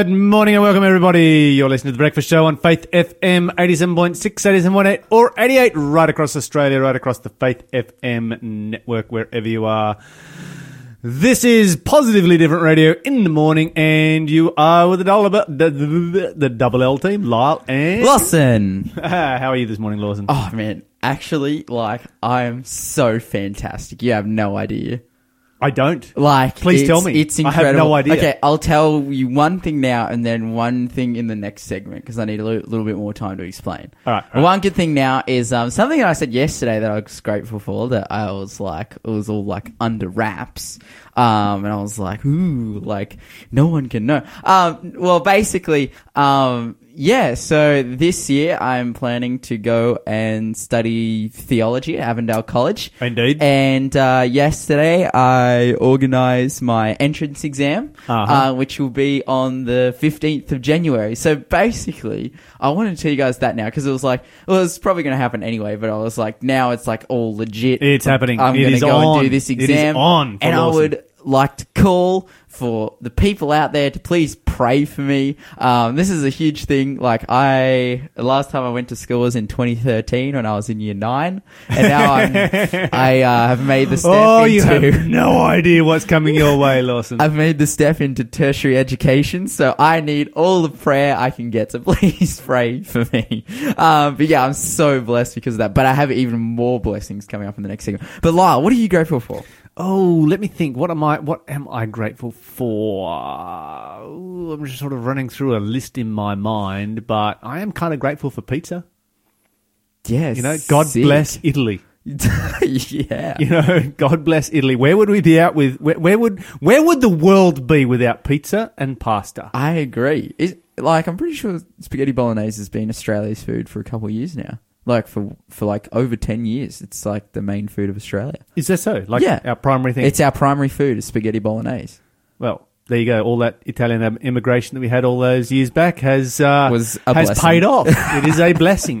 Good morning and welcome everybody. You're listening to The Breakfast Show on Faith FM 87.6, 87.8 or 88 right across Australia, right across the Faith FM network, wherever you are. This is Positively Different Radio in the morning and you are with the double, the, the, the double L team, Lyle and... Lawson. How are you this morning, Lawson? Oh man, actually, like I am so fantastic. You have no idea. I don't. Like, Please it's- tell me. It's I have no idea. Okay, I'll tell you one thing now, and then one thing in the next segment because I need a little, little bit more time to explain. All right, all right. One good thing now is um, something that I said yesterday that I was grateful for. That I was like, it was all like under wraps. Um, and I was like, ooh, like no one can know. Um, well, basically, um, yeah. So this year I'm planning to go and study theology at Avondale College. Indeed. And uh, yesterday I organised my entrance exam, Uh-huh. uh, which will be on the 15th of January. So basically, I wanted to tell you guys that now because it was like, well, it's probably going to happen anyway, but I was like, now it's like all legit. It's happening. I'm It going to go on. and do this exam. It is on and I would like to call for the people out there to please pray for me. Um, this is a huge thing. Like I, the last time I went to school was in 2013 when I was in year nine, and now I'm, I uh, have made the step Oh, into. you have no idea what's coming your way, Lawson. I've made the step into tertiary education, so I need all the prayer I can get. So please pray for me. Um, but yeah, I'm so blessed because of that. But I have even more blessings coming up in the next segment. But Lyle, what are you grateful for? Oh, let me think. What am I? What am I grateful for? Ooh, I'm just sort of running through a list in my mind, but I am kind of grateful for pizza. Yes, You know, God bless Italy. yeah. You know, God bless Italy. Where would we be out with? Where, where would where would the world be without pizza and pasta? I agree. It, like, I'm pretty sure spaghetti bolognese has been Australia's food for a couple of years now. Like for for like over ten years, it's like the main food of Australia. Is that so? Like Yeah. our primary thing. It's our primary food is spaghetti bolognese. well, there you go. All that Italian immigration that we had all those years back has uh, Was a has blessing. paid off. it is a blessing.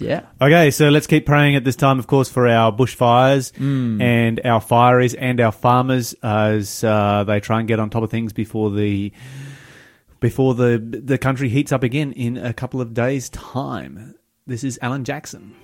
Yeah. Okay, so let's keep praying at this time, of course, for our bushfires and our fireys and our farmers as uh, they try and get on top of things before the before the the country heats up again in a couple of days' time. This is Alan Jackson.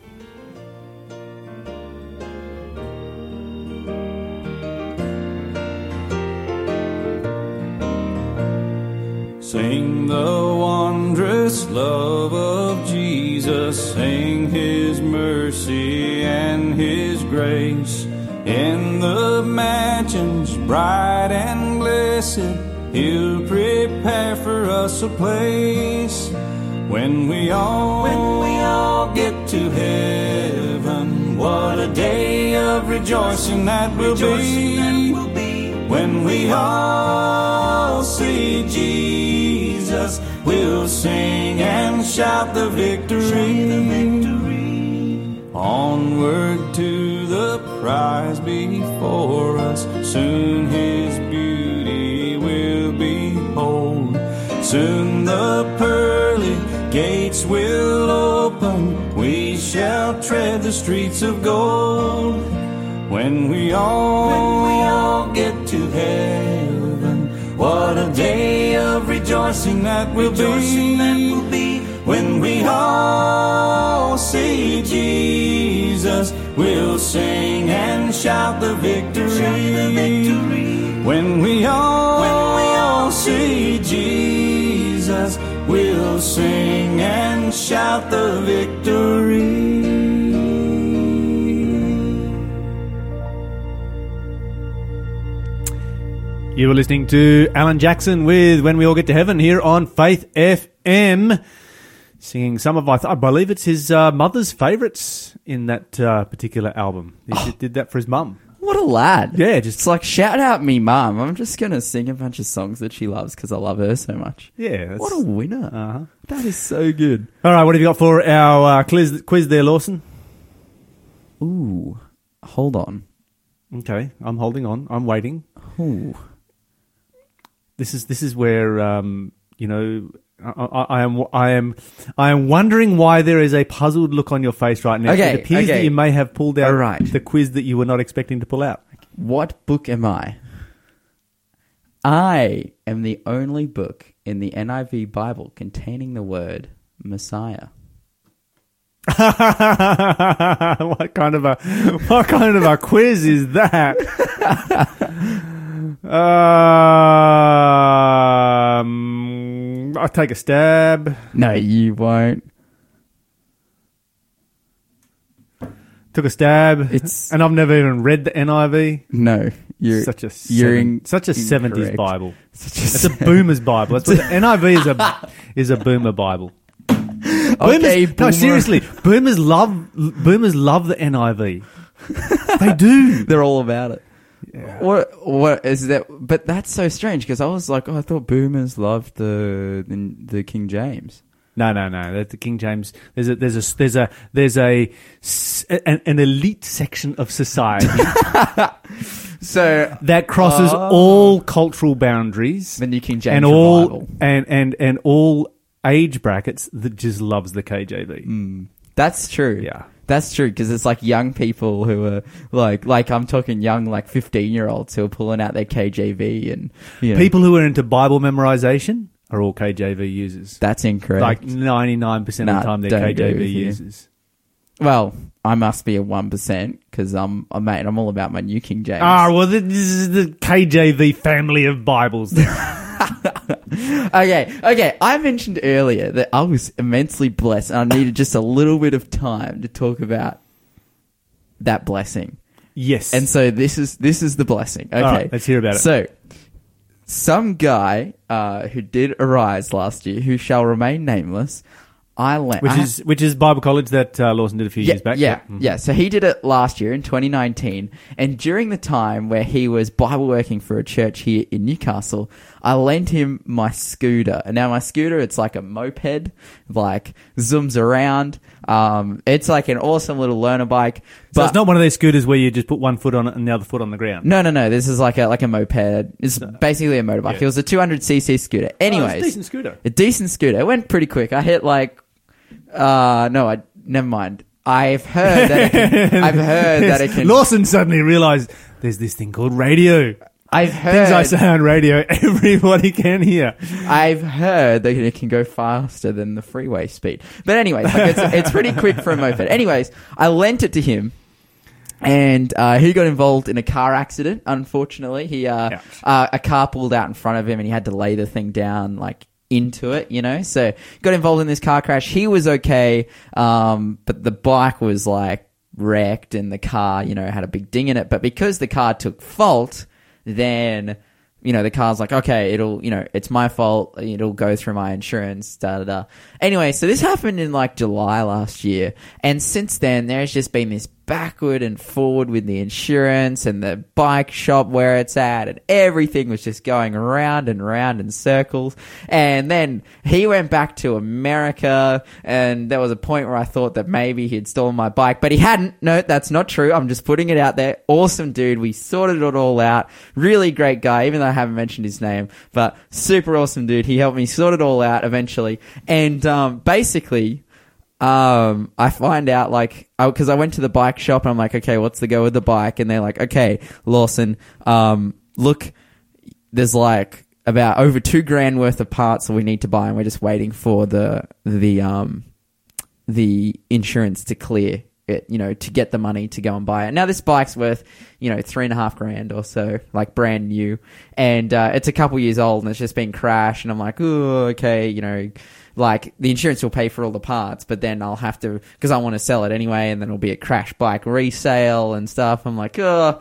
Sing the wondrous love of Jesus, sing his mercy and his grace. In the mansions bright and blessed, he'll prepare for us a place. When we all, when we all get to heaven, what a day of rejoicing that will be. When we all see Jesus, we'll sing and shout the victory. Onward to the prize before us, soon his beauty will behold. Soon the pearly gates will open, we shall tread the streets of gold. When we all, when we all heaven, what a day of rejoicing that will be. When we all see Jesus, we'll sing and shout the victory. When we all, when we all see Jesus, we'll sing and shout the victory. You were listening to Alan Jackson with When We All Get to Heaven here on Faith FM. Singing some of, I, th- I believe it's his uh, mother's favourites in that uh, particular album. He did- did that for his mum. What a lad. Yeah, just- It's like, shout out me mum. I'm just going to sing a bunch of songs that she loves because I love her so much. Yeah. That's, What a winner. uh-huh. That is so good. All right, what have you got for our uh, quiz, quiz there, Lawson? Ooh. Hold on. Okay, I'm holding on. I'm waiting. Ooh. This is this is where um, you know I, I, I am I am I am wondering why there is a puzzled look on your face right now. Okay, it appears that you may have pulled out All right. the quiz that you were not expecting to pull out. What book am I? I am the only book in the NIV Bible containing the word Messiah. what kind of a what kind of a quiz is that? um, I'll take a stab. No, you won't. Took a stab. It's- and I've never even read the NIV. No, you're such a you're seven- in- such a seventies. Bible. Such a It's a boomer's Bible. That's what the NIV is a is a boomer Bible. okay, Boomers, no, seriously, boomers love boomers love the NIV. they do. They're all about it. What what is that? But that's so strange because I was like, oh, I thought boomers loved the the, the King James. No, no, no. That's the King James. There's a there's a there's a there's a, an, an elite section of society So that crosses Oh. all cultural boundaries the New King James and all revival. and and and all age brackets that just loves the KJV. Mm. That's true. Yeah. That's true because it's like young people who are like, like I'm talking young, like 15 year olds who are pulling out their KJV and you know, People who are into Bible memorization are all KJV users. That's incorrect. Like ninety nine percent of the time, they're KJV you. users. well, I must be a one percent because I'm, I'm mate. I'm all about my New King James. Ah, well, this is the KJV family of Bibles. okay, okay. I mentioned earlier that I was immensely blessed, and I needed just a little bit of time to talk about that blessing. yes, And so this is this is the blessing. Okay, right, let's hear about it. So, some guy uh, who did arise last year, who shall remain nameless, I lent. which is which is Bible college that uh, Lawson did a few yeah, years back. Yeah, Mhm. yeah. So he did it last year in 2019, and during the time where he was Bible working for a church here in Newcastle, I lent him my scooter. And now my scooter, it's like a moped, like zooms around. Um, it's like an awesome little learner bike. So but it's not one of those scooters where you just put one foot on it and the other foot on the ground. no, no, no. This is like a like a moped. It's basically a motorbike. Yeah. It was a 200cc scooter. Oh, Anyways, it's a decent scooter. a decent scooter. It went pretty quick. I hit like, uh, no, I never mind. I've heard that it can, I've heard that it can. Lawson suddenly realised there's this thing called radio. I've heard Things I say on radio, everybody can hear. I've heard that it can go faster than the freeway speed. But anyways, like it's, it's pretty quick for a moped. Anyways, I lent it to him. And uh, he got involved in a car accident. Unfortunately, he uh, uh, a car pulled out in front of him, and he had to lay the thing down like into it. You know, so got involved in this car crash. He was okay, um, but the bike was like wrecked, and the car, you know, had a big ding in it. But because the car took fault, then you know, the car's like, okay, it'll, you know, it's my fault. It'll go through my insurance, da da da. Anyway, so this happened in like July last year. And since then, there's just been this backward and forward with the insurance and the bike shop where it's at. And everything was just going round and round in circles. And then he went back to America. And there was a point where I thought that maybe he'd stolen my bike, but he hadn't. No, that's not true. I'm just putting it out there. Awesome dude. We sorted it all out. Really great guy, even though I haven't mentioned his name, but super awesome dude. He helped me sort it all out eventually. And, um, basically, um, I find out like, because I went to the bike shop and I'm like, okay, what's the go with the bike? And they're like, okay, Lawson, um, look, there's like about over two grand worth of parts that we need to buy, and we're just waiting for the the um the insurance to clear it, you know, to get the money to go and buy it. Now this bike's worth, you know, three and a half grand or so, like brand new, and uh, it's a couple years old and it's just been crashed. And I'm like, oh, okay, you know, like the insurance will pay for all the parts, but then I'll have to because I want to sell it anyway, and then it'll be a crash bike resale and stuff. I'm like, oh.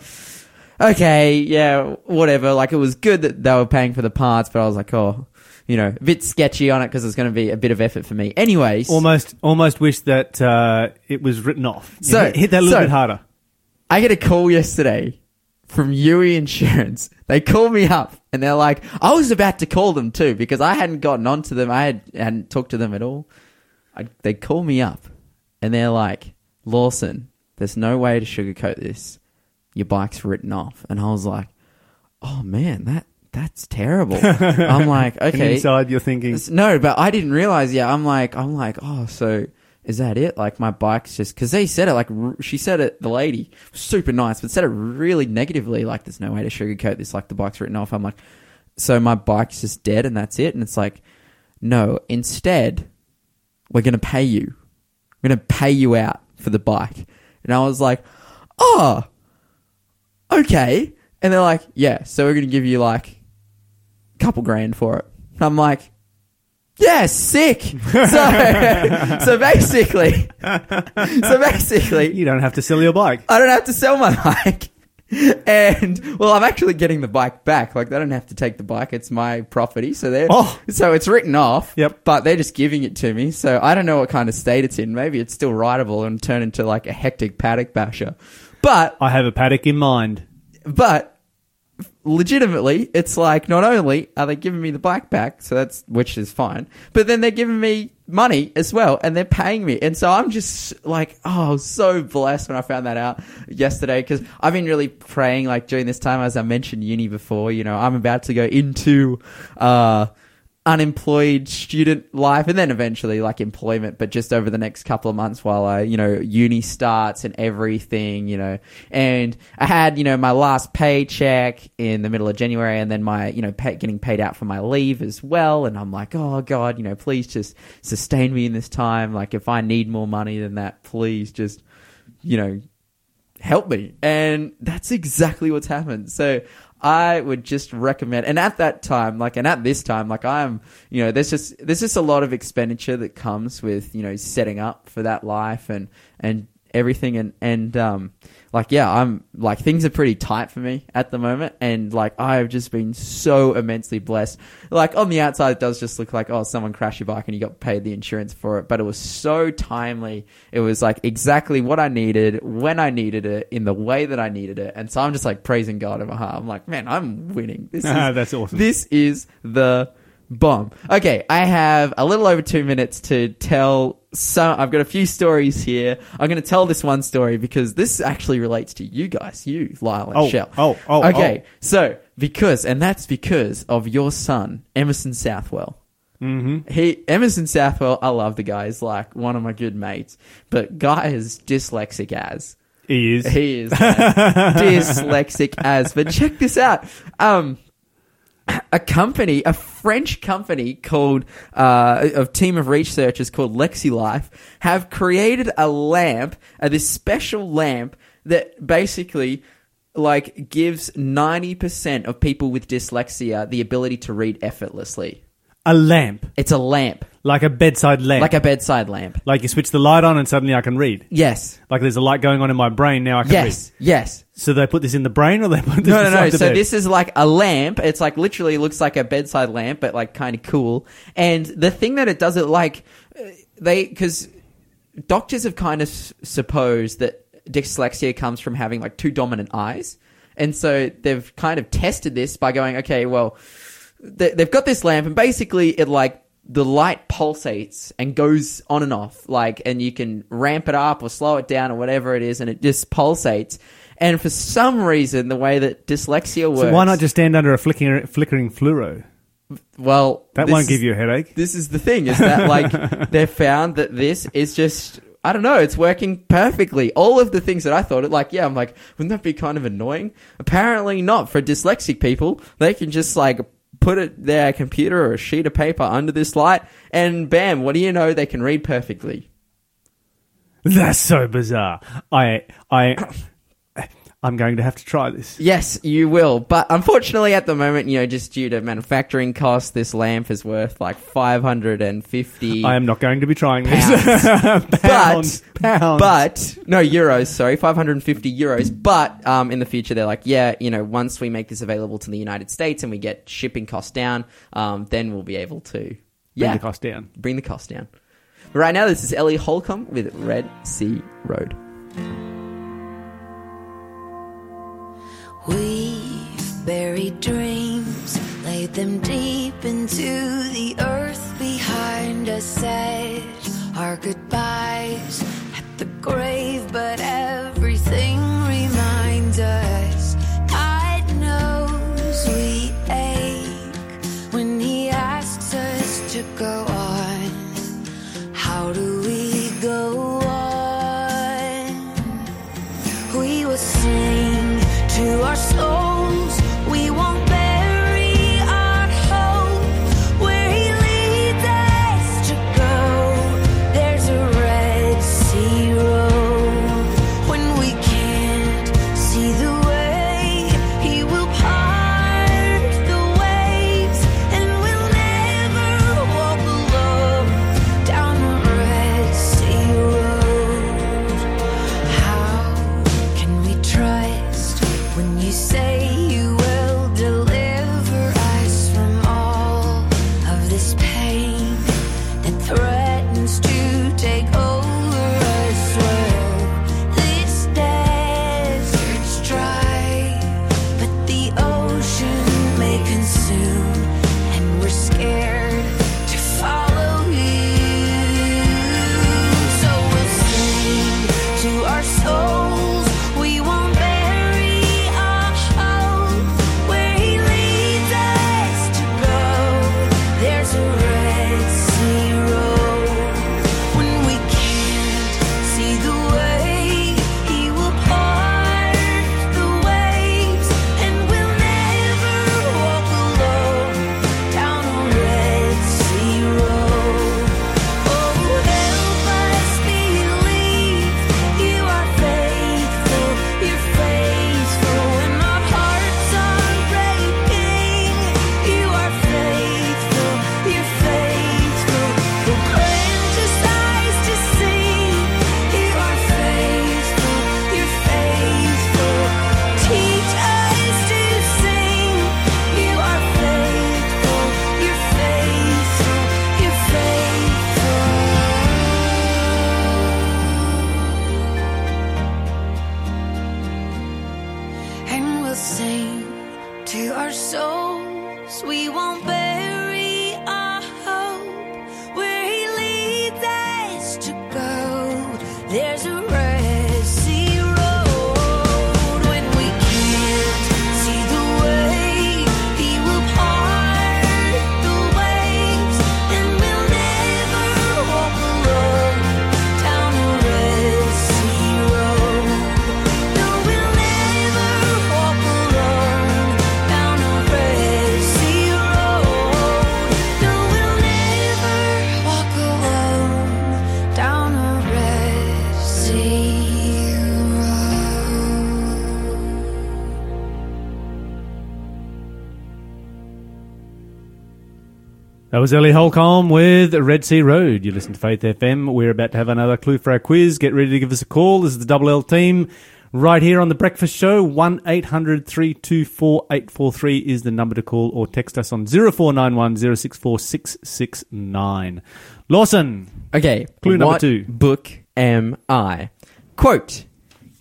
Okay, yeah, whatever. Like, it was good that they were paying for the parts, but I was like, oh, you know, a bit sketchy on it because it's going to be a bit of effort for me. Anyways, Almost, almost wish that uh, it was written off. So- hit, hit that a little so- bit harder. I get a call yesterday from Youi Insurance. They called me up and they're like, I was about to call them too because I hadn't gotten onto them. I had, hadn't talked to them at all. I, they call me up and they're like, Lawson, There's no way to sugarcoat this. Your bike's written off. And I was like, oh man, that that's terrible. I'm like, And okay. inside you're thinking, No, but I didn't realize. Yeah, I'm like, I'm like, oh, so is that it? Like my bike's just because they said it like r- she said it. The lady super nice, but said it really negatively. Like there's no way to sugarcoat this. Like the bike's written off. I'm like, so my bike's just dead and that's it. And it's like, no. Instead, we're gonna pay you. We're gonna pay you out for the bike. And I was like, oh, okay. And they're like, yeah. So we're gonna give you like a couple grand for it. And I'm like, yeah, sick. So, so basically, so basically, you don't have to sell your bike. I don't have to sell my bike. And well, I'm actually getting the bike back. Like they don't have to take the bike; it's my property. So they, Oh. so it's written off. Yep. But they're just giving it to me. So I don't know what kind of state it's in. Maybe it's still rideable and turn into like a hectic paddock basher. But I have a paddock in mind. but legitimately, it's like not only are they giving me the bike back, so that's which is fine, but then they're giving me money as well, and they're paying me, and so I'm just like, oh, so blessed when I found that out yesterday because I've been really praying like during this time, as I mentioned uni before. You know, I'm about to go into. uh unemployed student life and then eventually like employment but just over the next couple of months while I you know uni starts and everything you know and I had you know my last paycheck in the middle of January and then my you know pay, getting paid out for my leave as well and I'm like oh god you know please just sustain me in this time like if I need more money than that please just you know help me. And that's exactly what's happened. So I would just recommend, and at that time, like, and at this time, like, I'm, you know, there's just, there's just a lot of expenditure that comes with, you know, setting up for that life and, and everything. And, and, um, like, yeah, I'm, like, things are pretty tight for me at the moment. And, like, I've just been so immensely blessed. Like, on the outside, it does just look like, oh, someone crashed your bike and you got paid the insurance for it. But it was so timely. It was, like, exactly what I needed, when I needed it, in the way that I needed it. And so I'm just, like, praising God in my heart. I'm like, man, I'm winning. This ah, is, That's awesome. this is the bomb. Okay, I have a little over two minutes to tell some. I've got a few stories here. I'm going to tell this one story because this actually relates to you guys, you, Lyle and Oh, Shell. oh, oh, Okay, so because, and that's because of your son, Emerson Southwell. Mm-hmm. He Emerson Southwell, I love the guy. He's like one of my good mates, but guy is dyslexic as. He is. He is dyslexic as. But check this out. Um, a company, a French company called uh, a team of researchers called LexiLife have created a lamp, uh, this special lamp that basically like gives 90% of people with dyslexia the ability to read effortlessly. A lamp, It's a lamp, like a bedside lamp. like a bedside lamp. Like you switch the light on and suddenly I can read. Yes. Like there's a light going on in my brain now I can read. Yes. Yes. So they put this in the brain or they put this in the brain. No, no, no. the So bed? this is like a lamp. It's like literally looks like a bedside lamp, but like kind of cool. And the thing that it does, it like uh, they because doctors have kind of s- supposed that dyslexia comes from having like two dominant eyes, and so they've kind of tested this by going, okay, well, they've got this lamp, and basically it like the light pulsates and goes on and off, like, and you can ramp it up or slow it down or whatever it is, and it just pulsates. And for some reason, the way that dyslexia works, So why not just stand under a flickering, flickering fluoro? well, That won't give you a headache. This is the thing is that like they've found that this is just I don't know, it's working perfectly. All of the things that I thought it like, yeah, I'm like, wouldn't that be kind of annoying? Apparently not for dyslexic people. They can just like put it their computer or a sheet of paper under this light and bam, what do you know, they can read perfectly. That's so bizarre. I, I, I'm going to have to try this. Yes, you will. But unfortunately, at the moment, you know, just due to manufacturing costs, this lamp is worth like 550 I am not going to be trying this. Pounds. pounds, pounds. But no euros, sorry, 550 euros. But um, in the future, they're like, yeah, you know, once we make this available to the United States and we get shipping costs down, um, then we'll be able to bring yeah the cost down. bring the cost down. But right now, this is Ellie Holcomb with Red Sea Road. We've buried dreams, laid them deep into the earth. Behind us, said our goodbyes. At the grave, but ever That was Ellie Holcomb with Red Sea Road. You listen to Faith FM. We're about to have another clue for our quiz. Get ready to give us a call. This is the Double L team right here on The Breakfast Show. 1 800 324 843 is the number to call or text us on 0491 064 669. Lawson. Okay. Clue number what two. book am I? Quote,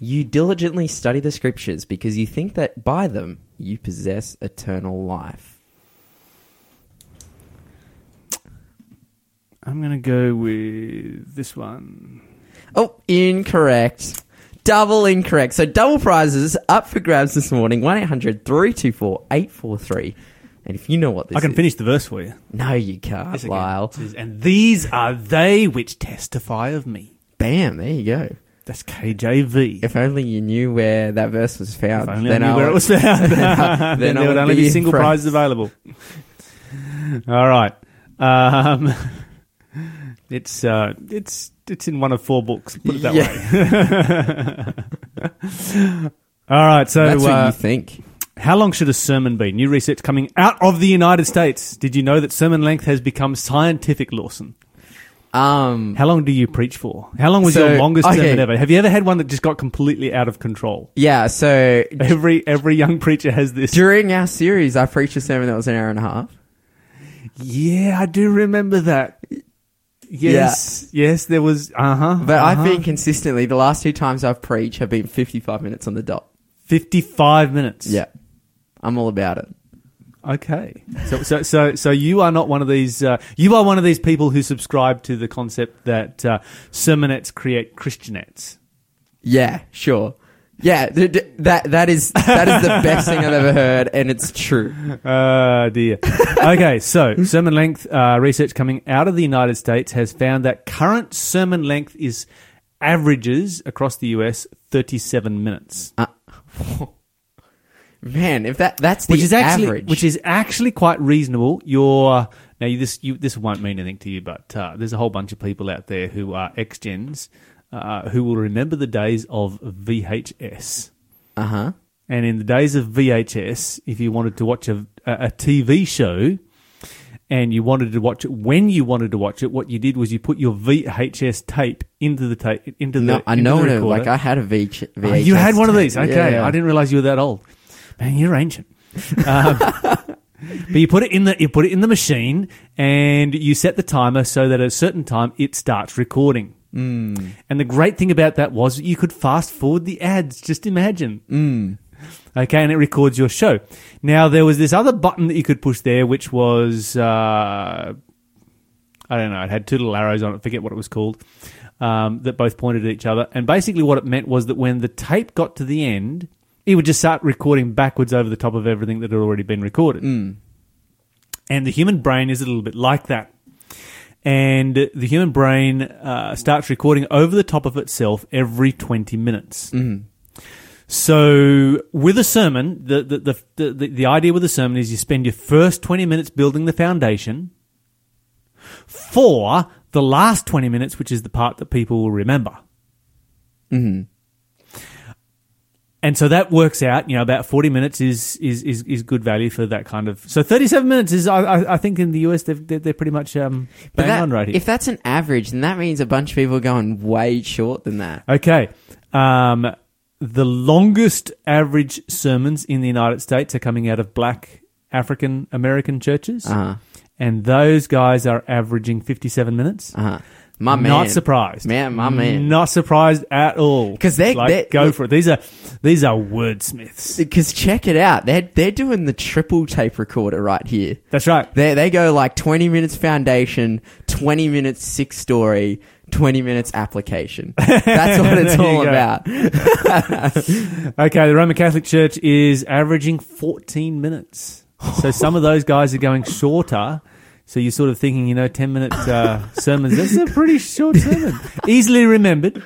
you diligently study the scriptures because you think that by them you possess eternal life. I'm going to go with this one. Oh, incorrect. Double incorrect. So double prizes up for grabs this morning. 1-800-324-843. And if you know what this I can is- finish the verse for you. No, you can't, Yes, I can. Lyle. It says, And these are they which testify of me. Bam, there you go. That's KJV. If only you knew where that verse was found. If only then I knew I where it was found. then, then I there would would only be be single impressed. prizes available. All right. Um, it's uh, it's it's in one of four books. Put it that way. All right. So, That's what uh, you think. how long should a sermon be? New research coming out of the United States. Did you know that sermon length has become scientific, Lawson? Um, How long do you preach for? How long was So, your longest okay. sermon ever? Have you ever had one that just got completely out of control? yeah, so Every every young preacher has this. during our series, I preached a sermon that was an hour and a half. Yeah, I do remember that. Yes, yes, there was. Uh huh. But I've been consistently, the last two times I've preached have been 55 minutes on the dot. fifty-five minutes. Yeah. I'm all about it. Okay. So, so, so, so you are not one of these. Uh, you are one of these people who subscribe to the concept that uh, sermonettes create Christianettes. Yeah, sure. Yeah, th- th- that that is that is the best thing I've ever heard, and it's true. Uh, dear. Okay, so sermon length uh, research coming out of the United States has found that current sermon length is averages across the US thirty-seven minutes. Man, if that that's the which is actually average, which is actually quite reasonable. You're now you, this you, this won't mean anything to you, but uh, there's a whole bunch of people out there who are ex gens uh, who will remember the days of VHS. uh huh. And in the days of VHS, if you wanted to watch a, a, TV show and you wanted to watch it when you wanted to watch it, what you did was you put your VHS tape into the tape into No, the I into know, the no, recorder. like I had a VH, VHS. Oh, you had one of tape. these. Okay, Yeah. I didn't realize you were that old. Man, you're ancient. Um, but you put it in the you put it in the machine, and you set the timer so that at a certain time it starts recording. Mm. And the great thing about that was you could fast forward the ads. Just imagine. Mm. Okay, and it records your show. Now there was this other button that you could push there, which was uh, I don't know. It had two little arrows on it. Forget what it was called. Um, that both pointed at each other. And basically, what it meant was that when the tape got to the end, it would just start recording backwards over the top of everything that had already been recorded. And the human brain is a little bit like that. And the human brain uh, starts recording over the top of itself every 20 minutes. So with a sermon, the, the, the, the, the idea with a sermon is you spend your first 20 minutes building the foundation for the last 20 minutes, which is the part that people will remember. And so that works out, you know, about 40 minutes is, is, is, is good value for that kind of. So 37 minutes is, I, I, I think in the US, they've, they're, they're pretty much um, bang that- on right here. If that's an average, then that means a bunch of people are going way short than that. Okay. Um, the longest average sermons in the United States are coming out of black African American churches. Uh huh. And those guys are averaging 57 minutes. Uh huh. My man. Not surprised. Man, my man. Not surprised at all. 'Cause they- like, go for it. These are these are wordsmiths. Because check it out, they're they're doing the triple tape recorder right here. That's right. They they go like twenty minutes foundation, twenty minutes six story, twenty minutes application. That's what it's all about. Okay, the Roman Catholic Church is averaging 14 minutes. So some of those guys are going shorter. So you're sort of thinking, you know, 10 minute uh, sermons. That's a pretty short sermon. Easily remembered.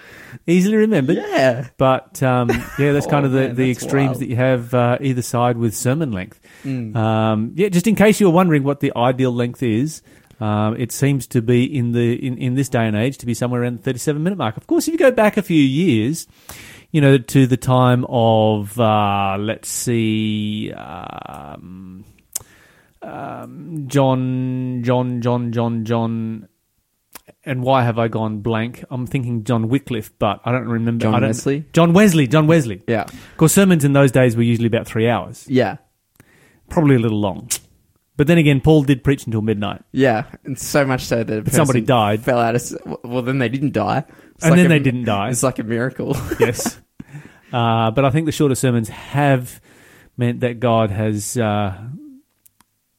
Easily remembered. Yeah. But um, yeah, that's kind Oh, of the, man, the extremes wild. that you have uh, either side with sermon length. Mm. Um, yeah, just in case you were wondering what the ideal length is, um, it seems to be in the in, in this day and age to be somewhere around the 37 minute mark. Of course, if you go back a few years, you know, to the time of uh, let's see, um, um, John, John, John, John, John. And why have I gone blank? I'm thinking John Wycliffe, but I don't remember. John I don't, Wesley? John Wesley. John Wesley. Yeah. Of course, sermons in those days were usually about three hours, Yeah. probably a little long. But then again, Paul did preach until midnight. Yeah. And so much so that a somebody died. Fell out of. s- Well, then they didn't die. It's And then a- they didn't die. It's like a miracle. yes. Uh, but I think the shorter sermons have meant that God has uh,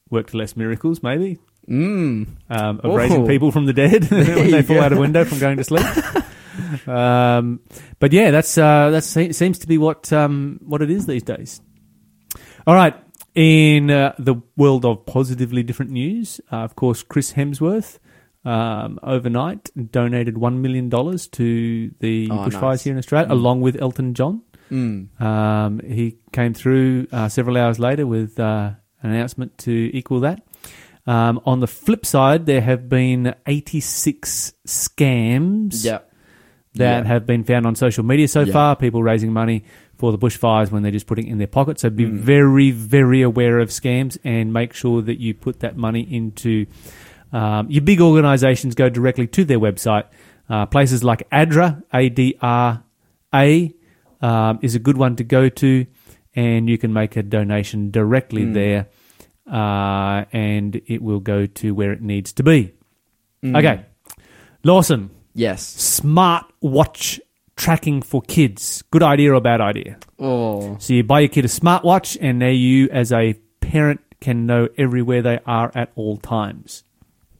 worked less miracles, maybe, Mm. um, of Ooh. raising people from the dead when they fall go. out a window from going to sleep. um, but yeah, that's uh, that seems to be what um, what it is these days. All right. In uh, the world of positively different news, uh, of course, Chris Hemsworth um, overnight donated $1 million to the Oh, bushfires nice. here in Australia, along with Elton John. Mm. Um, he came through uh, several hours later with uh, announcement to equal that. Um, on the flip side, there have been 86 scams Yeah. that Yeah. have been found on social media so Yeah. far. People raising money for the bushfires when they're just putting it in their pocket. So be Mm. very, very aware of scams and make sure that you put that money into um, your big organisations. Go directly to their website. Uh, places like ADRA, A D R A, um, is a good one to go to, and you can make a donation directly Mm. there, uh, and it will go to where it needs to be. Mm. Okay, Lawson Yes. smart watch tracking for kids. Good idea or bad idea? Oh. So you buy your kid a smartwatch, and now you, as a parent, can know everywhere they are at all times.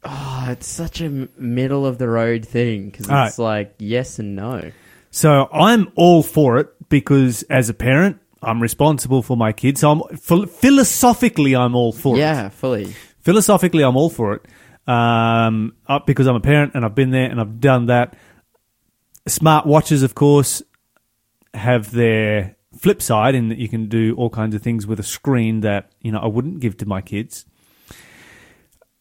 Oh, it's such a middle of the road thing because it's like yes and no. So I'm all for it because, as a parent, I'm responsible for my kids. So I'm phil- philosophically, I'm all for it. yeah, fully. philosophically, I'm all for it um, uh, because I'm a parent and I've been there and I've done that. Smart watches, of course, have their flip side in that you can do all kinds of things with a screen that you know I wouldn't give to my kids.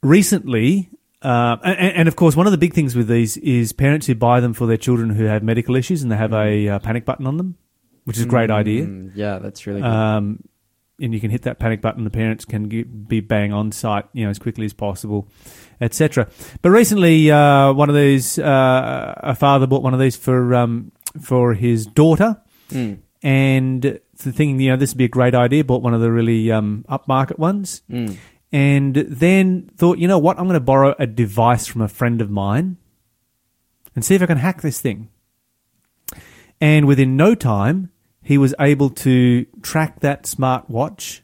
Recently, uh, and, and of course, one of the big things with these is parents who buy them for their children who have medical issues and they have a uh, panic button on them, which is a great idea. Mm, yeah, that's really good. Um, and you can hit that panic button. The parents can get, be bang on site, you know, as quickly as possible, etc. But recently, uh, one of these, uh, a father bought one of these for um, for his daughter, Mm, and thinking, you know, this would be a great idea. Bought one of the really um, upmarket ones, mm. and then thought, you know what, I'm going to borrow a device from a friend of mine and see if I can hack this thing. And within no time, he was able to track that smartwatch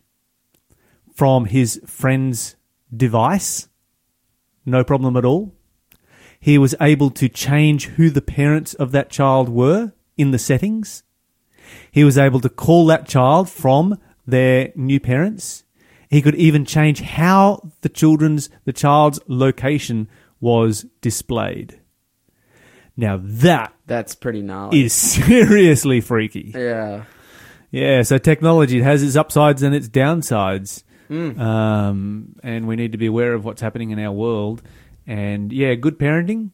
from his friend's device. No problem at all. He was able to change who the parents of that child were in the settings. He was able to call that child from their new parents. He could even change how the children's the child's location was displayed. Now that That's pretty gnarly. is seriously freaky. yeah. Yeah, so technology it has its upsides and its downsides, Mm. um, and we need to be aware of what's happening in our world. And yeah, good parenting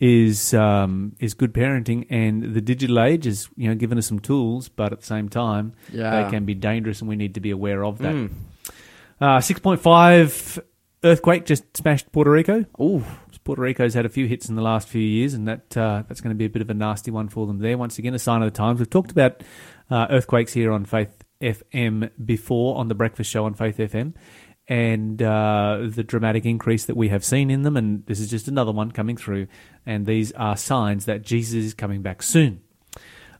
is um, is good parenting, and the digital age has you know given us some tools, but at the same time, Yeah. they can be dangerous, and we need to be aware of that. Mm. Uh, Six point five earthquake just smashed Puerto Rico. Ooh. Puerto Rico's had a few hits in the last few years, and that uh, that's going to be a bit of a nasty one for them there. Once again, a sign of the times. We've talked about uh, earthquakes here on Faith FM before on the breakfast show on Faith FM, and uh, the dramatic increase that we have seen in them. And this is just another one coming through. And these are signs that Jesus is coming back soon.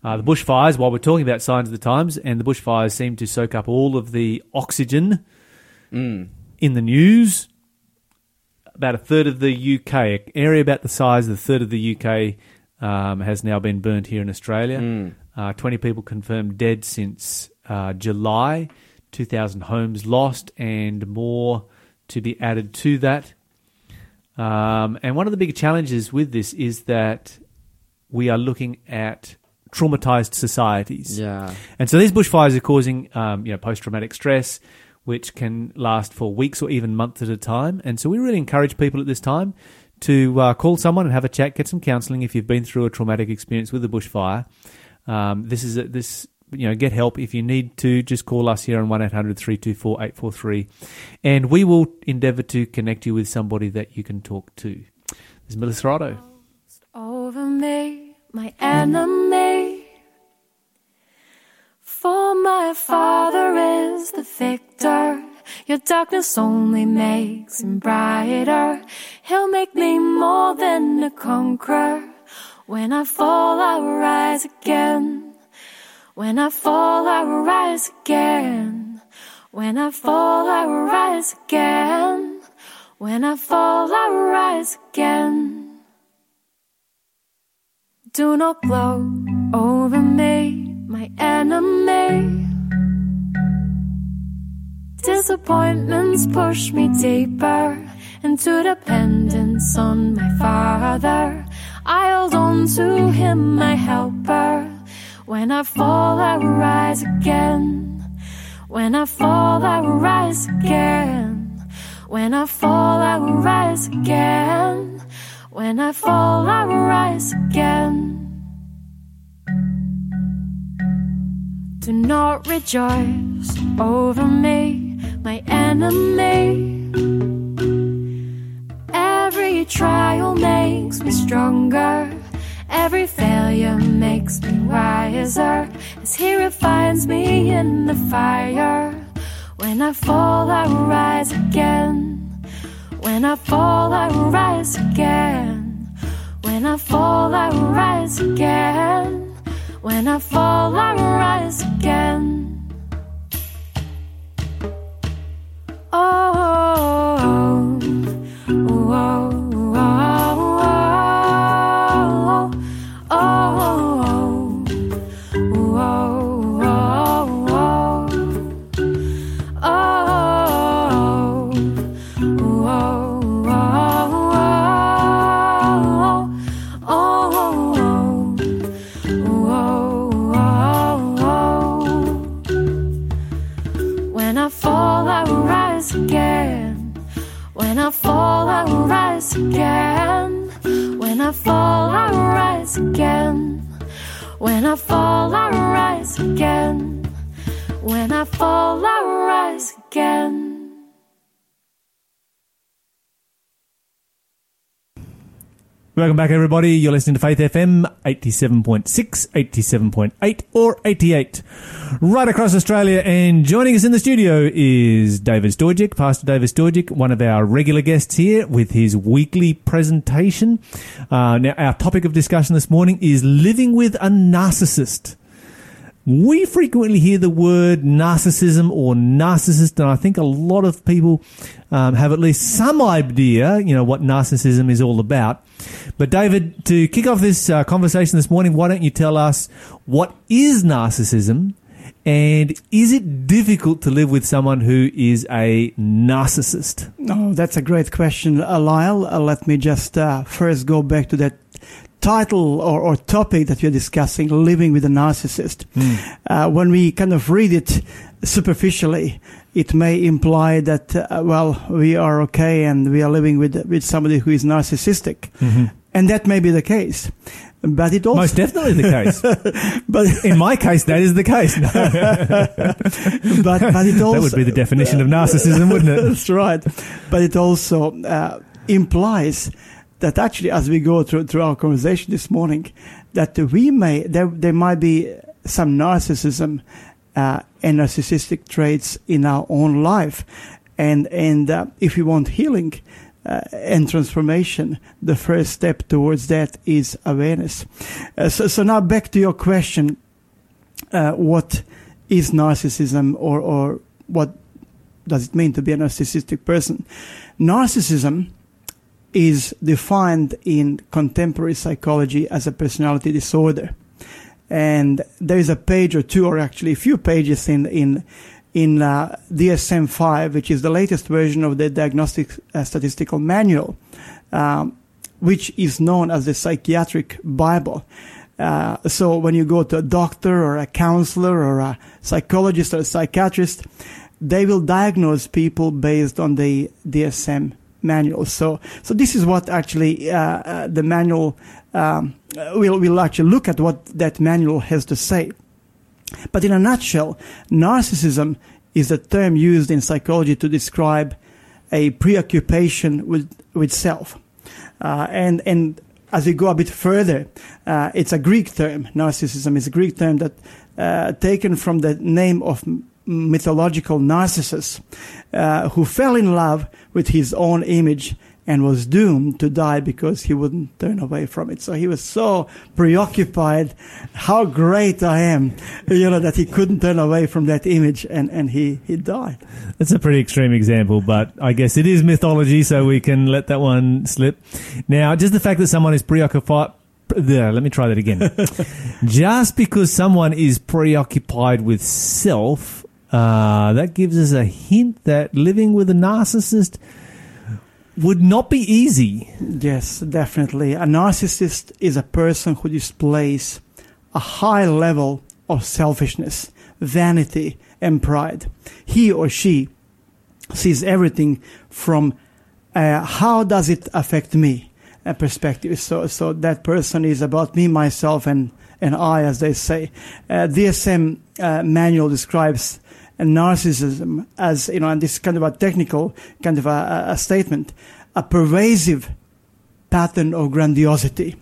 Uh, the bushfires, while we're talking about signs of the times, and the bushfires seem to soak up all of the oxygen Mm. in the news. About a third of the UK, an area about the size of a third of the UK, um, has now been burnt here in Australia. Mm. Uh, 20 people confirmed dead since uh, July. 2,000 homes lost, and more to be added to that. Um, and one of the big challenges with this is that we are looking at traumatized societies. Yeah. And so these bushfires are causing, um, you know, post-traumatic stress, which can last for weeks or even months at a time. And so we really encourage people at this time to uh, call someone and have a chat, get some counselling if you've been through a traumatic experience with a bushfire. Um, this is a, this, you know, get help if you need to. Just call us here on one 324 843 and we will endeavour to connect you with somebody that you can talk to. This is Melissa Otto. over me, my enemy. For my father is the victor. Your darkness only makes him brighter. He'll make me more than a conqueror. When I fall, I will rise again. When I fall, I will rise again. When I fall, I will rise again. When I fall, I will rise again. Do not blow over me, my enemy. Disappointments push me deeper into dependence on my father. I hold on to him, my helper. When I fall, I will rise again. When I fall, I will rise again. When I fall, I will rise again. When I fall, I will rise again. Do not rejoice over me, my enemy. Every trial makes me stronger. Every failure makes me wiser. As he refines me in the fire. When I fall, I rise again. When I fall, I rise again. When I fall, I rise again. When I fall, I rise again. Oh, oh, oh, oh, Welcome back, everybody. You're listening to Faith FM 87.6, 87.8, or 88. Right across Australia. And joining us in the studio is David Stojik, Pastor David Stojik, one of our regular guests here with his weekly presentation. Uh, now, our topic of discussion this morning is living with a narcissist. We frequently hear the word narcissism or narcissist, and I think a lot of people um, have at least some idea, you know, what narcissism is all about. But David, to kick off this uh, conversation this morning, why don't you tell us what is narcissism, and is it difficult to live with someone who is a narcissist? Oh, that's a great question, Lyle. Uh, let me just uh, first go back to that title or, or topic that you're discussing, living with a narcissist. Uh, when we kind of read it superficially, it may imply that, uh, well, we are okay and we are living with, with somebody who is narcissistic. And that may be the case. But it also, Most definitely the case. but, In my case, that is the case. but, but it also, that would be the definition of narcissism, wouldn't it? That's right. But it also uh, implies that actually, as we go through, through our conversation this morning, that we may there there might be some narcissism uh, and narcissistic traits in our own life, And and uh, if you want healing uh, and transformation, the first step towards that is awareness. Uh, so so now back to your question: uh, What is narcissism, or or what does it mean to be a narcissistic person? Narcissism is defined in contemporary psychology as a personality disorder. And there is a page or two, or actually a few pages in, in, in uh, DSM 5, which is the latest version of the Diagnostic uh, Statistical Manual, um, which is known as the Psychiatric Bible. Uh, so when you go to a doctor or a counselor or a psychologist or a psychiatrist, they will diagnose people based on the DSM manual. So, so this is what actually uh, uh, the manual um, will will actually look at what that manual has to say. But in a nutshell, narcissism is a term used in psychology to describe a preoccupation with with self, uh, and and as we go a bit further, uh, it's a Greek term. Narcissism is a Greek term that uh, taken from the name of mythological Narcissus, uh, who fell in love with his own image and was doomed to die because he wouldn't turn away from it. So he was so preoccupied, how great I am, you know, that he couldn't turn away from that image and, and he, he died. That's a pretty extreme example, but I guess it is mythology, so we can let that one slip. Now, just the fact that someone is preoccupied. There, let me try that again. just because someone is preoccupied with self, uh, that gives us a hint that living with a narcissist would not be easy. Yes, definitely. A narcissist is a person who displays a high level of selfishness, vanity, and pride. He or she sees everything from uh, how does it affect me uh, perspective. So, so that person is about me, myself, and and I, as they say. Uh, DSM uh, manual describes and narcissism as you know, and this is kind of a technical kind of a, a statement, a pervasive pattern of grandiosity,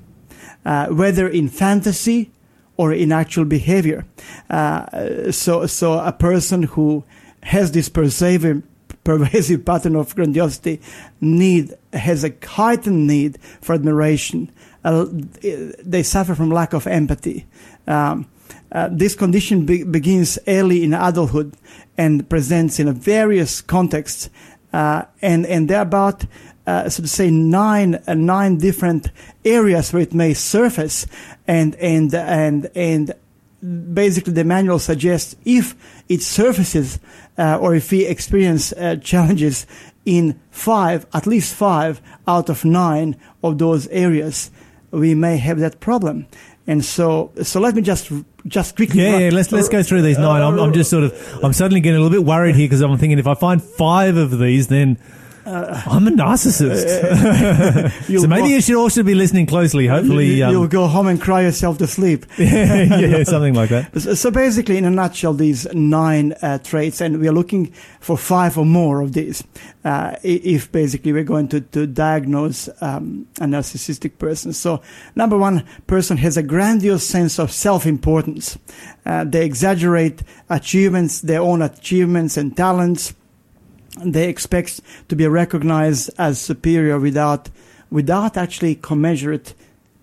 uh, whether in fantasy or in actual behavior. Uh, so, so a person who has this pervasive pervasive pattern of grandiosity need has a heightened need for admiration. Uh, they suffer from lack of empathy. Um, uh, this condition be- begins early in adulthood and presents in various contexts, uh, and and there are about uh, so to say nine uh, nine different areas where it may surface, and and and and basically the manual suggests if it surfaces uh, or if we experience challenges in five, at least five out of nine of those areas, we may have that problem. And so, so let me just just quickly. Yeah, yeah let's let's go through these nine. Uh, I'm, I'm just sort of I'm suddenly getting a little bit worried here because I'm thinking if I find five of these, then I'm a narcissist. You'll so maybe go- you should also be listening closely. Hopefully, you, um, will go home and cry yourself to sleep. yeah, something like that. So so basically, in a nutshell, these nine uh, traits, and we are looking for five or more of these. Uh, if basically we're going to, to diagnose um, a narcissistic person. So, number one, person has a grandiose sense of self-importance. Uh, they exaggerate achievements, their own achievements and talents. They expect to be recognized as superior without without actually commensurate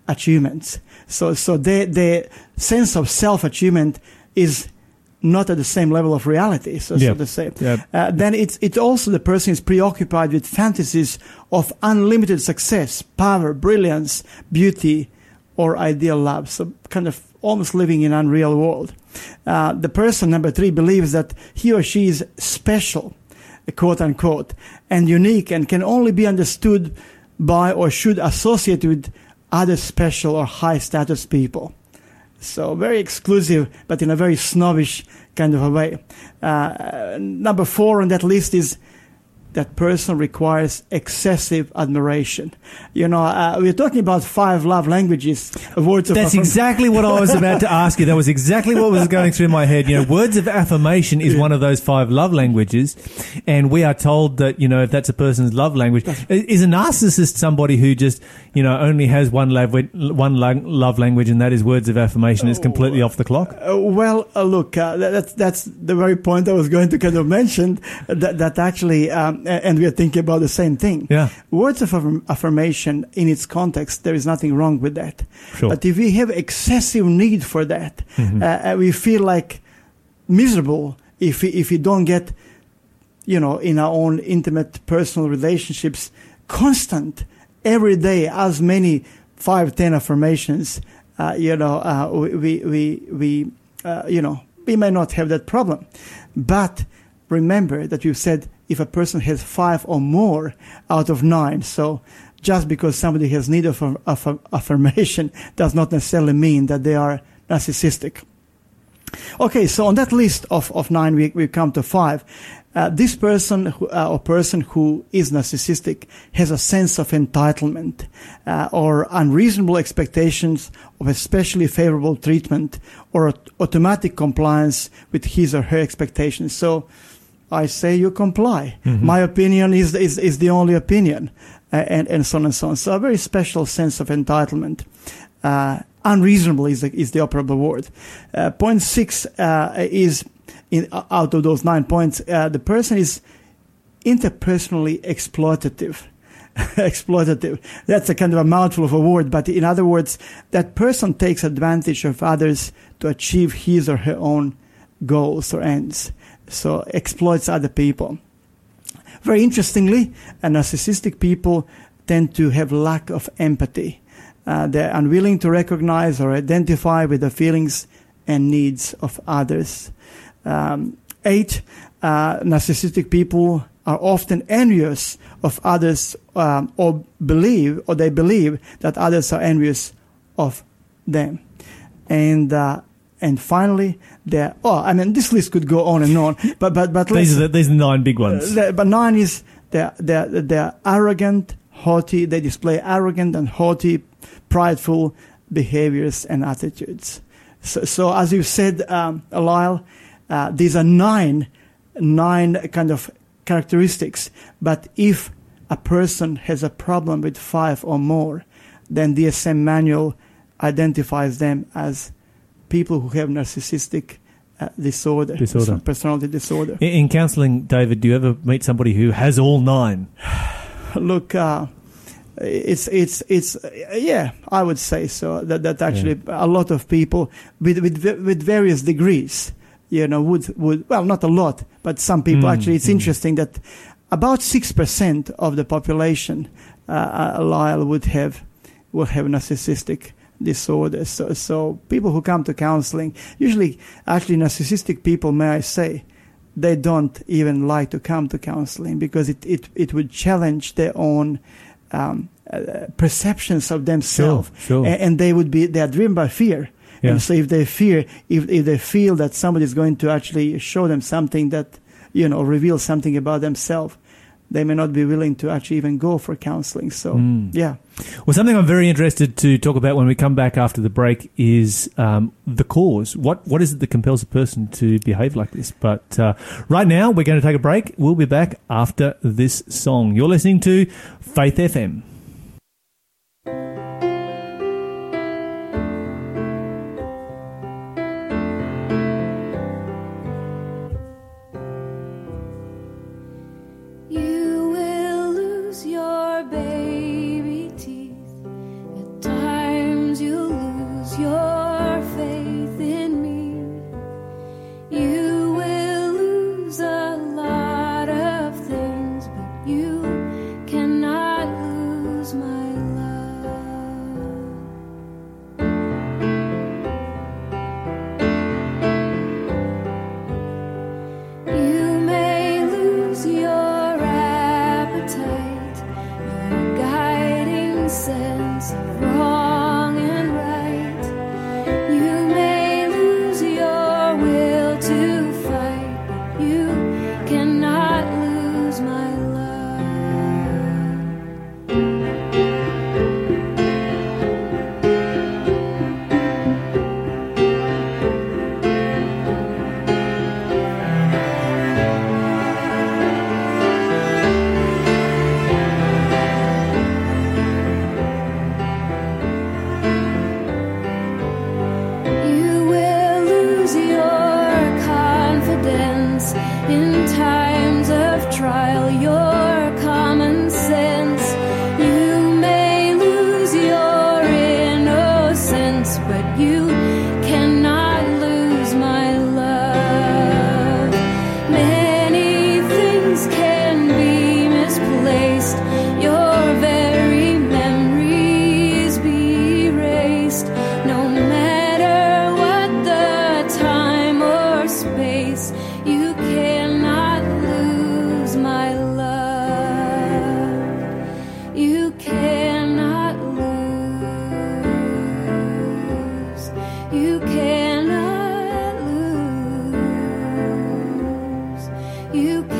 achievements. So, so their, their sense of self achievement is not at the same level of reality. So, Yeah. so to say. Yeah. Uh, then it's, it's also the person is preoccupied with fantasies of unlimited success, power, brilliance, beauty, or ideal love. So kind of almost living in unreal world. Uh, the person, number three, believes that he or she is special, quote unquote, and unique and can only be understood by or should associate with other special or high status people. So very exclusive, but in a very snobbish kind of a way. Uh, number four on that list is that person requires excessive admiration. You know, uh, we're talking about five love languages, words of That's affirm- exactly what I was about to ask you. That was exactly what was going through my head. You know, words of affirmation is one of those five love languages, and we are told that you know if that's a person's love language, is a narcissist somebody who just you know only has one love one love language, and that is words of affirmation. Is completely off the clock. Uh, well, uh, look, uh, that's that's the very point I was going to kind of mention. That that actually, um, and we are thinking about the same thing. Yeah. Words of affirm- affirmation in its context, there is nothing wrong with that. Sure. But if we have excessive need for that, Mhm. uh, uh, we feel like miserable if we, if we don't get, you know, in our own intimate personal relationships, constant every day as many five ten affirmations. Uh, you know, uh, we we we uh, you know we may not have that problem, but remember that you said if a person has five or more out of nine, so just because somebody has need of, of affirmation does not necessarily mean that they are narcissistic. Okay, so on that list of, of nine, we, we come to five. Uh, this person who, uh, or person who is narcissistic has a sense of entitlement uh, or unreasonable expectations of especially favorable treatment or aut- automatic compliance with his or her expectations. So I say you comply. My opinion is, is, is the only opinion, uh, and, and so on and so on. So a very special sense of entitlement. Uh, unreasonable is the, is the operable word. Uh, point six uh, is in, out of those nine points, uh, the person is interpersonally exploitative. exploitative. That's a kind of a mouthful of a word, but in other words, that person takes advantage of others to achieve his or her own goals or ends. So exploits other people. Very interestingly, uh, narcissistic people tend to have lack of empathy. Uh, they're unwilling to recognize or identify with the feelings and needs of others. Um, eight, uh, narcissistic people are often envious of others um, or believe or they believe that others are envious of them. And uh, and finally, they're oh, I mean, this list could go on and on, but but but These are the, these are nine big ones. uh, but nine is they're, they're, they're arrogant, haughty. They display arrogant and haughty, prideful behaviors and attitudes. So, so as you said, um, Lyle, uh, these are nine, nine kind of characteristics. But if a person has a problem with five or more, then the DSM manual identifies them as people who have narcissistic uh, disorder, Disorder. personality disorder. In, in counselling, David, do you ever meet somebody who has all nine? look uh, it's it's it's yeah i would say so that that actually a lot of people with with with various degrees you know would would well not a lot but some people Mm, actually it's mm. interesting that about 6% of the population uh, uh, Lyle would have will have narcissistic disorders so so people who come to counseling usually actually narcissistic people may i say they don't even like to come to counseling because it, it, it would challenge their own um, uh, perceptions of themselves. sure. A- And, they would be, they are driven by fear. Yeah. And so if they fear, if, if they feel that somebody is going to actually show them something that, you know, reveal something about themselves, they may not be willing to actually even go for counseling. So, Mm. yeah. Well, something I'm very interested to talk about when we come back after the break is um, the cause. What what is it that compels a person to behave like this? But uh, right now, we're going to take a break. We'll be back after this song. You're listening to Faith FM. yo. You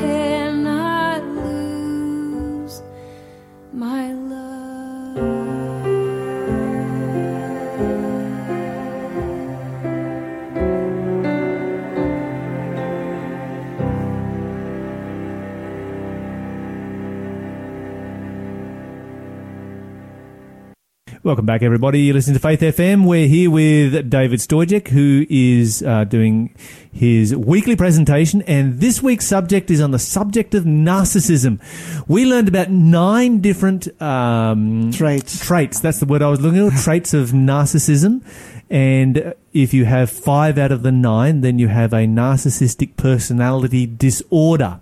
Welcome back, everybody. You're listening to Faith FM. We're here with David Stojik, who is uh, doing his weekly presentation, and this week's subject is on the subject of narcissism. We learned about nine different um, Traits. Traits. That's the word I was looking for. traits of narcissism. And if you have five out of the nine, then you have a narcissistic personality disorder.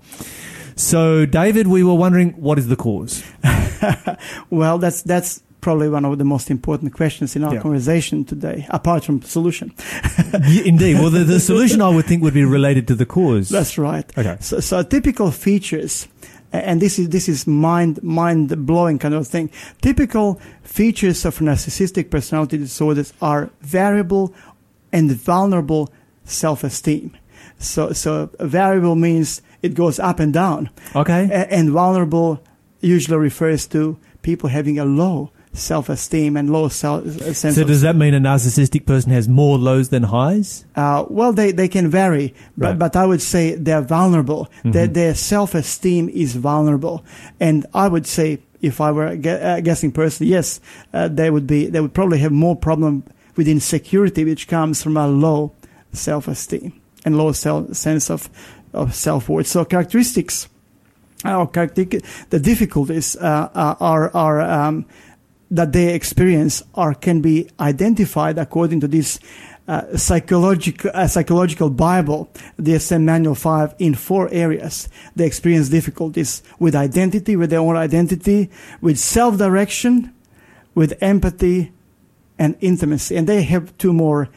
So, David, we were wondering what is the cause? Well, that's that's probably one of the most important questions in our Yeah. conversation today, apart from solution. Yeah, Indeed. Well, the, the solution I would think would be related to the cause. That's right. Okay. So, so typical features, and this is this is mind mind blowing kind of thing. Typical features of narcissistic personality disorders are variable and vulnerable self esteem. So so variable means it goes up and down, Okay. A- and vulnerable usually refers to people having a low self esteem and low self sense. So does that mean a narcissistic person has more lows than highs? Uh, well, they, they can vary, but, Right. but I would say they're vulnerable. Their, their self esteem is vulnerable, and I would say if I were a uh, guessing person, yes, uh, they would be. They would probably have more problem with insecurity, which comes from a low self esteem and low self, sense of of self worth. So characteristics. Our character, the difficulties uh, uh, are are um, that they experience are can be identified according to this uh, psychological uh, psychological Bible, DSM Manual Five, in four areas. They experience difficulties with identity, with their own identity, with self direction, with empathy, and intimacy. And they have two more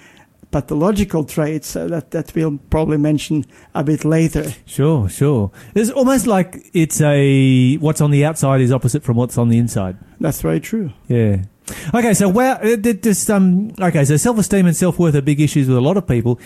pathological traits uh, that that we'll probably mention a bit later. Sure, sure. It's almost like it's a what's on the outside is opposite from what's on the inside. That's very true. Yeah. Okay, so where just um. Okay, so self-esteem and self-worth are big issues with a lot of people.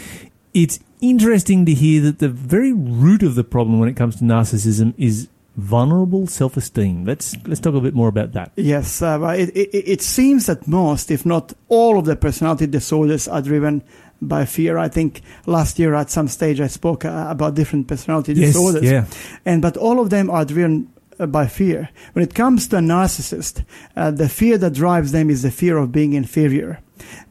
It's interesting to hear that the very root of the problem when it comes to narcissism is vulnerable self-esteem. Let's let's talk a bit more about that. Yes, uh, it, it, it seems that most, if not all, of the personality disorders are driven by fear. I think last year at some stage I spoke uh, about different personality Yes, disorders, yeah. and but all of them are driven uh, by fear. When it comes to a narcissist, uh, the fear that drives them is the fear of being inferior.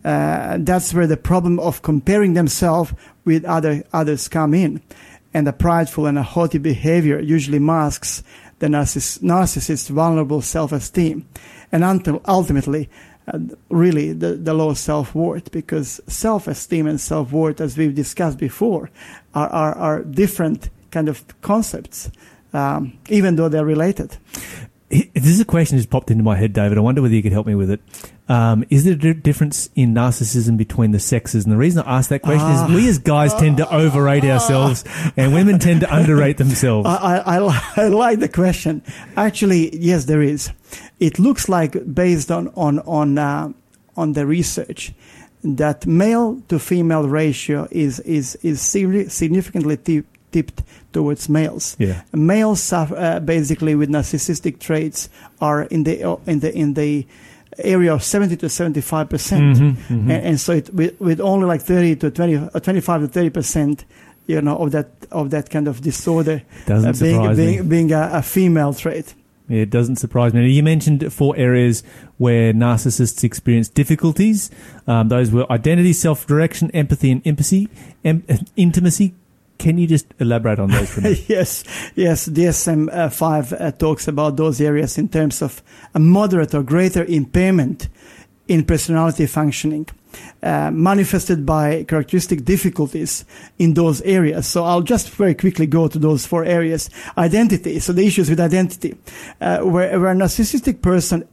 Uh, that's where the problem of comparing themselves with other others come in, and the prideful and a haughty behavior usually masks the narciss- narcissist's vulnerable self-esteem, and ulti- ultimately. Uh, really, the, the low self-worth, because self-esteem and self-worth, as we've discussed before, are, are, are different kind of concepts, um, even though they're related. This is a question that just popped into my head, David. I wonder whether you could help me with it. Um, is there a difference in narcissism between the sexes? And the reason I ask that question Ah. is we as guys tend to overrate ourselves, and women tend to underrate themselves. I, I, I, like the question. Actually, yes, there is. It looks like based on on on uh, on the research that male to female ratio is is is significantly tip, tipped towards males. Yeah. Males suffer, uh, basically with narcissistic traits are in the in the in the area of 70 to 75 percent Mhm, mhm. and, and so it, with, with only like 30 to 20 uh, 25 to 30 percent you know of that of that kind of disorder Doesn't uh, being, surprise me. being, being a, a female trait It doesn't surprise me. You mentioned four areas where narcissists experience difficulties. Um, those were identity, self-direction, empathy, and empathy. Em- intimacy. Can you just elaborate on those for me? yes, yes. DSM uh, five uh, talks about those areas in terms of a moderate or greater impairment in personality functioning, uh, manifested by characteristic difficulties in those areas. So I'll just very quickly go to those four areas. Identity. So the issues with identity, uh, where, where a narcissistic person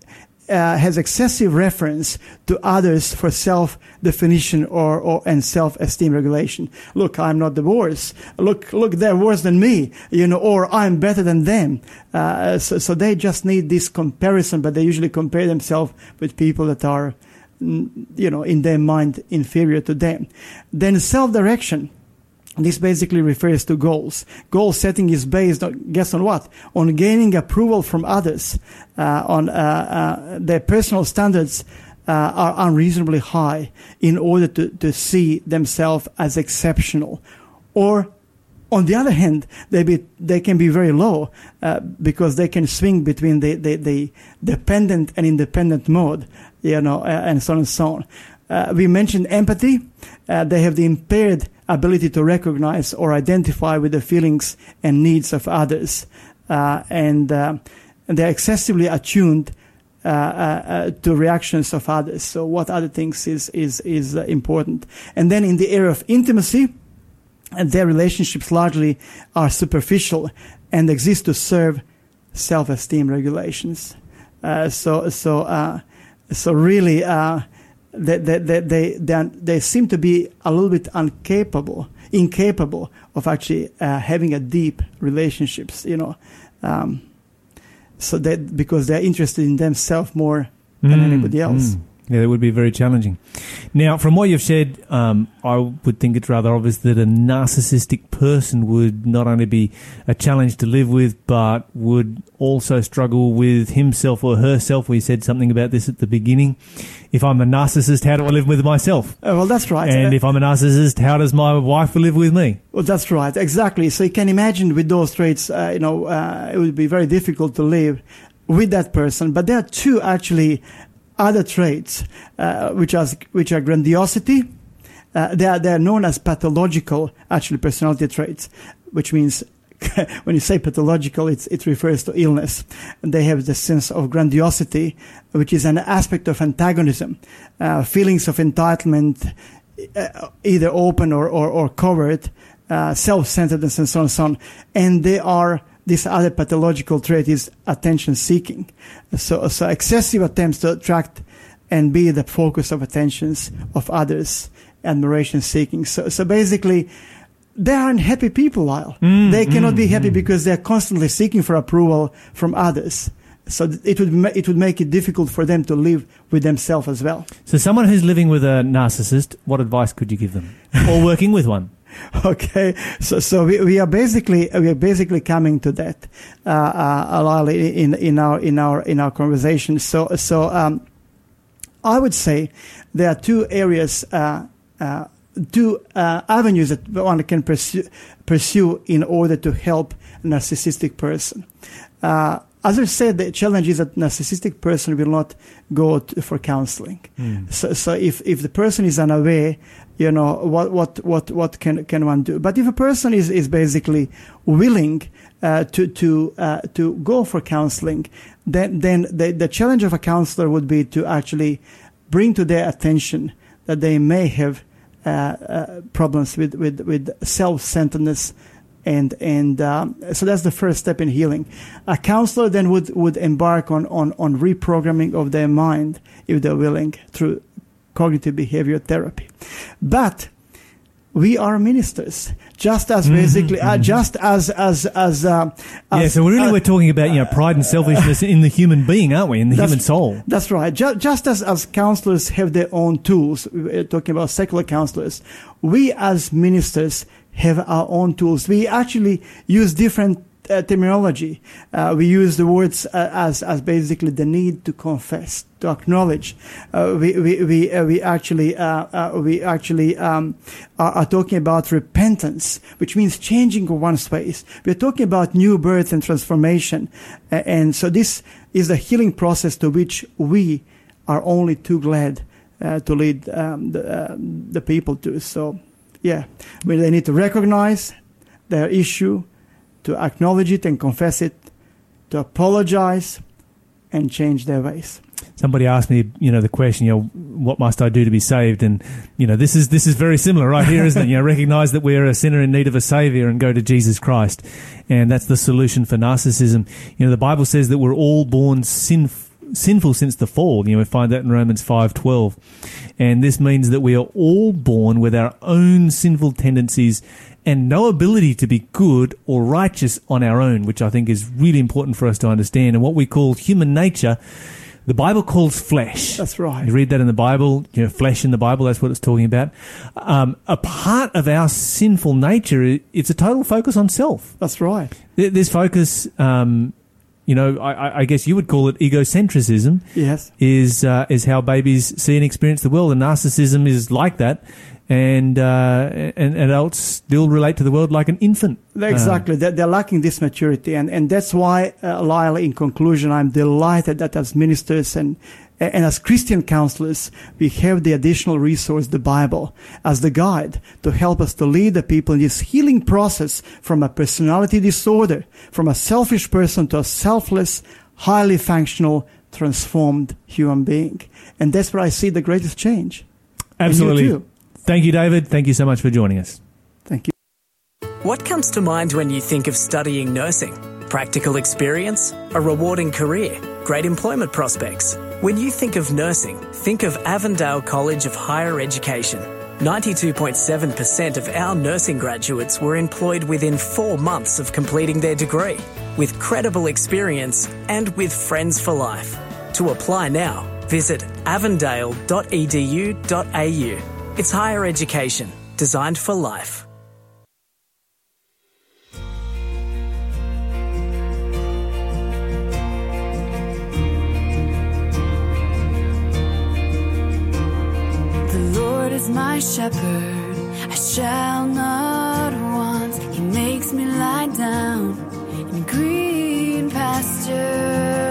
uh, has excessive reference to others for self-definition or, or and self-esteem regulation. Look, I'm not the worst. Look, look, they're worse than me. You know, or I'm better than them. Uh, so, so they just need this comparison, but they usually compare themselves with people that are, you know, in their mind inferior to them. Then self-direction. This basically refers to goals. Goal setting is based on, guess on what? On gaining approval from others, uh, on uh, uh, their personal standards uh, are unreasonably high in order to, to see themselves as exceptional. Or, on the other hand, they, be, they can be very low uh, because they can swing between the, the, the dependent and independent mode, you know, uh, and so on and so on. We mentioned empathy. They have the impaired ability to recognize or identify with the feelings and needs of others, uh, and, uh, and they're excessively attuned uh, uh, uh, to reactions of others. So, what other things is is is important? And then in the area of intimacy, their relationships largely are superficial and exist to serve self-esteem regulations. Uh, so, so, so really, they, they, they, they, they, they seem to be a little bit incapable, incapable of actually uh, having a deep relationships, you know. Um, so that because they're interested in themselves more than Mm, anybody else. mm. Yeah, that would be very challenging. Now, from what you've said, um, I would think it's rather obvious that a narcissistic person would not only be a challenge to live with, but would also struggle with himself or herself. We said something about this at the beginning. If I'm a narcissist, how do I live with myself? Uh, well, that's right. And Uh, if I'm a narcissist, how does my wife live with me? Well, that's right, exactly. So you can imagine with those traits, uh, you know, uh, it would be very difficult to live with that person. But there are two actually other traits, uh, which are which are grandiosity. Uh, they are they are known as pathological actually personality traits, which means. when you say pathological, it refers to illness. And they have the sense of grandiosity, which is an aspect of antagonism, uh, feelings of entitlement, uh, either open or, or, or covered, uh, self-centeredness and so on and so on. And they are, this other pathological trait is attention seeking. So, so excessive attempts to attract and be the focus of attentions of others, admiration seeking. So, so basically, they are unhappy people, Lyle. Mm, they cannot mm, be happy mm. because they're constantly seeking for approval from others. So it would ma- it would make it difficult for them to live with themselves as well. So, someone who's living with a narcissist, what advice could you give them? Or working with one? Okay, so so we, we are basically we are basically coming to that, uh, uh, Lyle, in in our in our in our conversation. So so um, I would say there are two areas, uh, uh, two uh, avenues that one can pursue pursue in order to help a narcissistic person. As I said, the challenge is that narcissistic person will not go to, for counseling. So, so if, if the person is unaware, you know what what what what can can one do? But if a person is is basically willing uh, to to uh, to go for counseling, then then the the challenge of a counselor would be to actually bring to their attention that they may have uh, uh, problems with with with self centeredness and and um, so that's the first step in healing. A counselor then would would embark on on on reprogramming of their mind if they're willing through cognitive behavior therapy. But we are ministers, just as basically, uh, just as as as. Uh, yeah, as- so really uh, we're talking about, you know, pride and selfishness in the human being, aren't we? In the human soul. That's right. Just, just as, as counselors have their own tools, we're talking about secular counselors, we as ministers have our own tools. We actually use different uh, terminology. Uh, we use the words uh, as, as basically the need to confess, to acknowledge. Uh, we, we, we, uh, we actually, uh, we actually, um, are, are talking about repentance, which means changing one's ways. We're talking about new birth and transformation. And so this is the healing process to which we are only too glad to lead um, the, the people to. So, yeah, we, they need to recognize their issue, to acknowledge it and confess it, to apologize, and change their ways. Somebody asked me, you know, the question, you know, what must I do to be saved? And you know, this is this is very similar right here, isn't it? You know, recognize that we're a sinner in need of a savior and go to Jesus Christ, and that's the solution for narcissism. You know, the Bible says that we're all born sinful sinful since the fall. You know, we find that in Romans 5:12. And this means that we are all born with our own sinful tendencies and no ability to be good or righteous on our own, which I think is really important for us to understand. And what we call human nature, the Bible calls flesh. That's right. You read that in the Bible, you know, flesh in the Bible, that's what it's talking about. Um, a part of our sinful nature, it's a total focus on self. That's right. This focus, um, you know, I, I- guess you would call it egocentrism Yes. is uh, is how babies see and experience the world, and narcissism is like that, and uh, and, adults still relate to the world like an infant. Exactly. They're, they're lacking this maturity. And, and that's why, uh, Lyle, in conclusion, I'm delighted that as ministers and, and as Christian counselors, we have the additional resource, the Bible, as the guide to help us to lead the people in this healing process from a personality disorder, from a selfish person to a selfless, highly functional, transformed human being. And that's where I see the greatest change. And you absolutely. Thank you, David. Thank you so much for joining us. Thank you. What comes to mind when you think of studying nursing? Practical experience? A rewarding career? Great employment prospects? When you think of nursing, think of Avondale College of Higher Education. 92.7% of our nursing graduates were employed within four months of completing their degree, with credible experience and with friends for life. To apply now, visit avondale.edu.au. It's higher education, designed for life. Is my shepherd, I shall not want. He makes me lie down in green pastures.